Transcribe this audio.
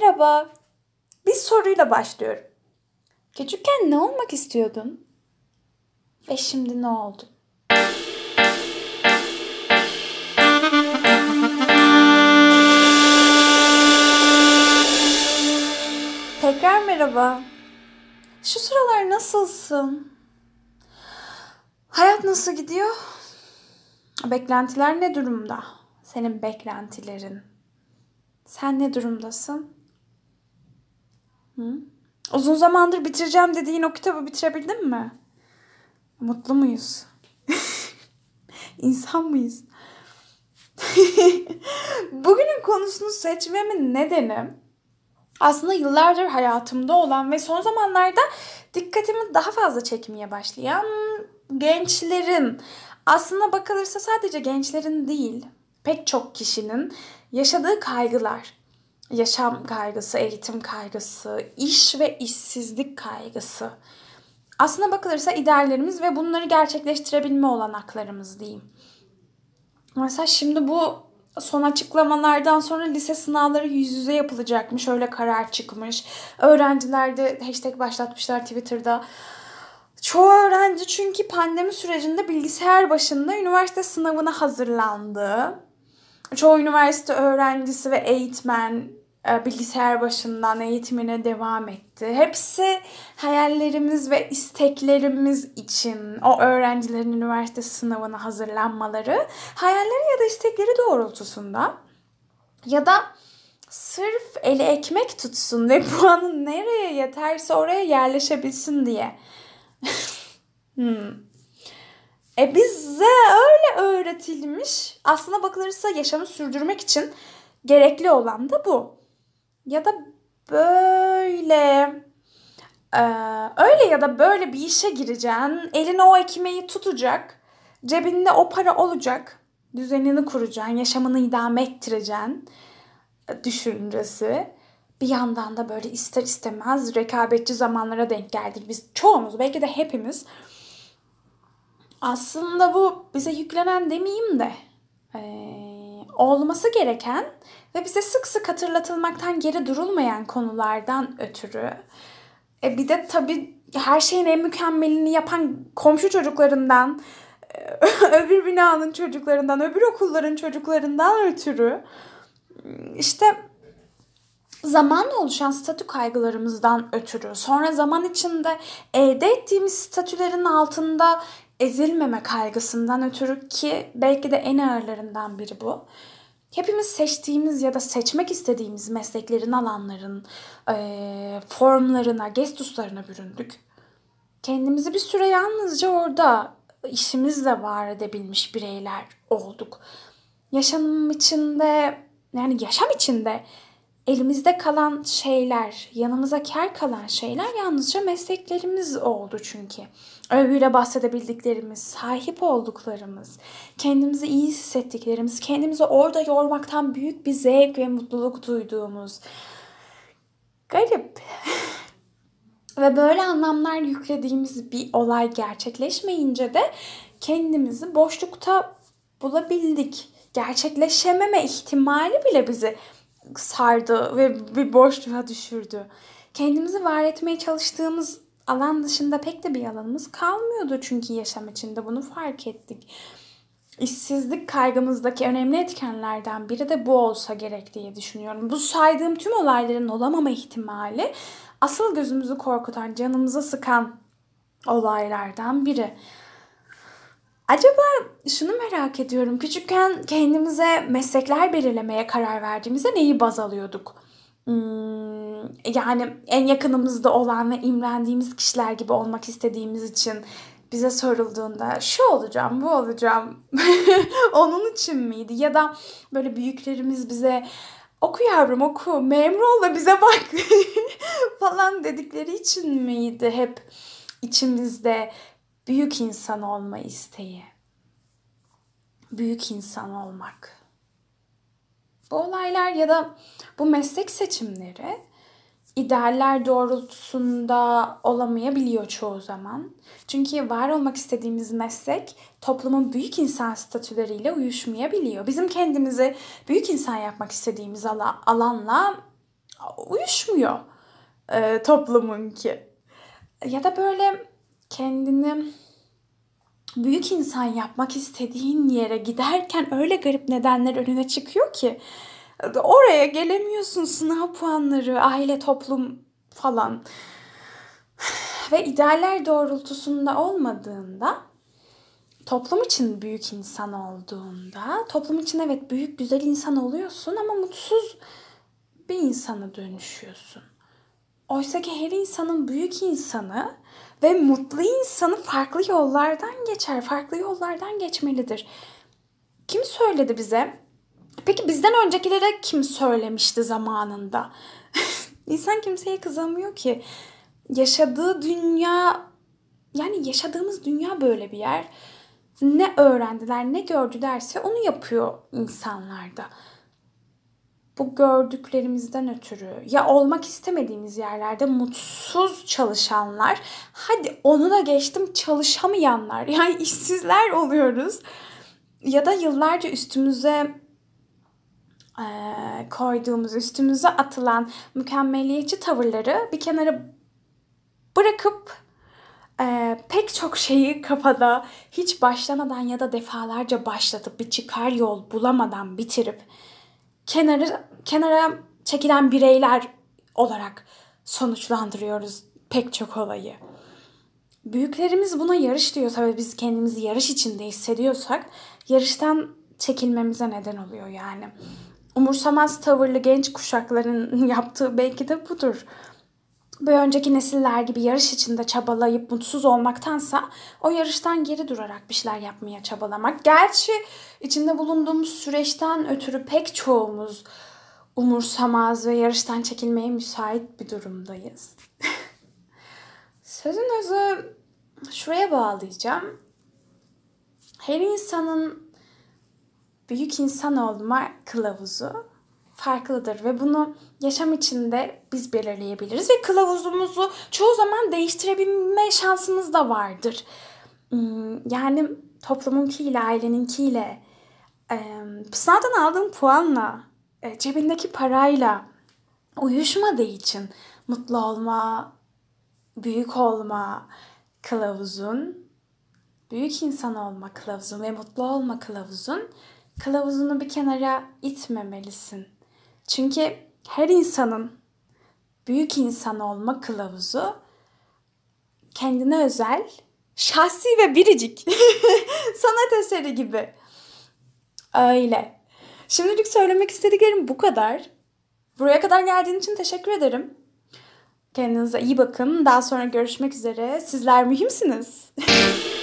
Merhaba. Bir soruyla başlıyorum. Küçükken ne olmak istiyordun? Ve şimdi ne oldun? Tekrar merhaba. Şu sıralar nasılsın? Hayat nasıl gidiyor? Beklentiler ne durumda? Senin beklentilerin. Sen ne durumdasın? Uzun zamandır bitireceğim dediğin o kitabı bitirebildin mi? Mutlu muyuz? İnsan mıyız? Bugünün konusunu seçmemin nedeni aslında yıllardır hayatımda olan ve son zamanlarda dikkatimi daha fazla çekmeye başlayan gençlerin aslında bakılırsa sadece gençlerin değil pek çok kişinin yaşadığı kaygılar. Yaşam kaygısı, eğitim kaygısı, iş ve işsizlik kaygısı. Aslında bakılırsa ideallerimiz ve bunları gerçekleştirebilme olanaklarımız diyeyim. Mesela şimdi bu son açıklamalardan sonra lise sınavları yüz yüze yapılacakmış. Öyle karar çıkmış. Öğrenciler de hashtag başlatmışlar Twitter'da. Çoğu öğrenci çünkü pandemi sürecinde bilgisayar başında üniversite sınavına hazırlandı. Çoğu üniversite öğrencisi ve eğitmen bilgisayar başından eğitimine devam etti. Hepsi hayallerimiz ve isteklerimiz için o öğrencilerin üniversite sınavına hazırlanmaları hayalleri ya da istekleri doğrultusunda ya da sırf eli ekmek tutsun ve puanı nereye yeterse oraya yerleşebilsin diye. hmm. E bize öyle öğretilmiş. Aslına bakılırsa yaşamı sürdürmek için gerekli olan da bu. Ya da böyle öyle ya da böyle bir işe gireceksin. Eline o ekmeği tutacak. Cebinde o para olacak. Düzenini kuracaksın. Yaşamını idame ettireceksin. Düşüncesi. Bir yandan da böyle ister istemez rekabetçi zamanlara denk geldik. Biz çoğumuz belki de hepimiz aslında bu bize yüklenen demeyeyim de e, olması gereken ve bize sık sık hatırlatılmaktan geri durulmayan konulardan ötürü e, bir de tabii her şeyin en mükemmelini yapan komşu çocuklarından öbür binanın çocuklarından, öbür okulların çocuklarından ötürü işte zamanla oluşan statü kaygılarımızdan ötürü sonra zaman içinde elde ettiğimiz statülerin altında ezilmeme kaygısından ötürü ki belki de en ağırlarından biri bu. Hepimiz seçtiğimiz ya da seçmek istediğimiz mesleklerin, alanların e, formlarına, gestuslarına büründük. Kendimizi bir süre yalnızca orada işimizle var edebilmiş bireyler olduk. Yaşamım içinde, yani yaşam içinde elimizde kalan şeyler, yanımıza kar kalan şeyler yalnızca mesleklerimiz oldu çünkü. Övgüyle bahsedebildiklerimiz, sahip olduklarımız, kendimizi iyi hissettiklerimiz, kendimizi orada yormaktan büyük bir zevk ve mutluluk duyduğumuz. Garip. ve böyle anlamlar yüklediğimiz bir olay gerçekleşmeyince de kendimizi boşlukta bulabildik. Gerçekleşememe ihtimali bile bizi sardı ve bir boşluğa düşürdü. Kendimizi var etmeye çalıştığımız alan dışında pek de bir alanımız kalmıyordu çünkü yaşam içinde bunu fark ettik. İşsizlik kaygımızdaki önemli etkenlerden biri de bu olsa gerek diye düşünüyorum. Bu saydığım tüm olayların olamama ihtimali asıl gözümüzü korkutan, canımızı sıkan olaylardan biri. Acaba şunu merak ediyorum. Küçükken kendimize meslekler belirlemeye karar verdiğimizde neyi baz alıyorduk? Hmm, yani en yakınımızda olan ve imrendiğimiz kişiler gibi olmak istediğimiz için bize sorulduğunda şu olacağım, bu olacağım. Onun için miydi? Ya da böyle büyüklerimiz bize oku yavrum oku, memur ol da bize bak falan dedikleri için miydi hep içimizde büyük insan olma isteği. Büyük insan olmak. Bu olaylar ya da bu meslek seçimleri idealler doğrultusunda olamayabiliyor çoğu zaman. Çünkü var olmak istediğimiz meslek toplumun büyük insan statüleriyle uyuşmayabiliyor. Bizim kendimizi büyük insan yapmak istediğimiz alanla uyuşmuyor e, toplumunki. Ya da böyle kendini büyük insan yapmak istediğin yere giderken öyle garip nedenler önüne çıkıyor ki oraya gelemiyorsun sınav puanları, aile, toplum falan. Ve idealler doğrultusunda olmadığında toplum için büyük insan olduğunda toplum için evet büyük güzel insan oluyorsun ama mutsuz bir insana dönüşüyorsun. Oysa ki her insanın büyük insanı ve mutlu insanı farklı yollardan geçer, farklı yollardan geçmelidir. Kim söyledi bize? Peki bizden öncekilere kim söylemişti zamanında? İnsan kimseye kızamıyor ki. Yaşadığı dünya yani yaşadığımız dünya böyle bir yer. Ne öğrendiler, ne gördülerse onu yapıyor insanlarda bu gördüklerimizden ötürü ya olmak istemediğimiz yerlerde mutsuz çalışanlar hadi onu da geçtim çalışamayanlar yani işsizler oluyoruz. Ya da yıllarca üstümüze e, koyduğumuz üstümüze atılan mükemmeliyetçi tavırları bir kenara bırakıp e, pek çok şeyi kafada hiç başlamadan ya da defalarca başlatıp bir çıkar yol bulamadan bitirip kenarı kenara çekilen bireyler olarak sonuçlandırıyoruz pek çok olayı. Büyüklerimiz buna yarış diyorsa ve biz kendimizi yarış içinde hissediyorsak yarıştan çekilmemize neden oluyor yani. Umursamaz tavırlı genç kuşakların yaptığı belki de budur. Bir önceki nesiller gibi yarış içinde çabalayıp mutsuz olmaktansa o yarıştan geri durarak bir şeyler yapmaya çabalamak. Gerçi içinde bulunduğumuz süreçten ötürü pek çoğumuz umursamaz ve yarıştan çekilmeye müsait bir durumdayız. Sözün özü şuraya bağlayacağım. Her insanın büyük insan olma kılavuzu farklıdır ve bunu yaşam içinde biz belirleyebiliriz ve kılavuzumuzu çoğu zaman değiştirebilme şansımız da vardır. Hmm, yani toplumunkiyle, aileninkiyle, sınavdan aldığım puanla e, cebindeki parayla uyuşmadığı için mutlu olma, büyük olma kılavuzun, büyük insan olma kılavuzun ve mutlu olma kılavuzun kılavuzunu bir kenara itmemelisin. Çünkü her insanın büyük insan olma kılavuzu kendine özel, şahsi ve biricik sanat eseri gibi. Öyle. Şimdilik söylemek istediklerim bu kadar. Buraya kadar geldiğin için teşekkür ederim. Kendinize iyi bakın. Daha sonra görüşmek üzere. Sizler mühimsiniz.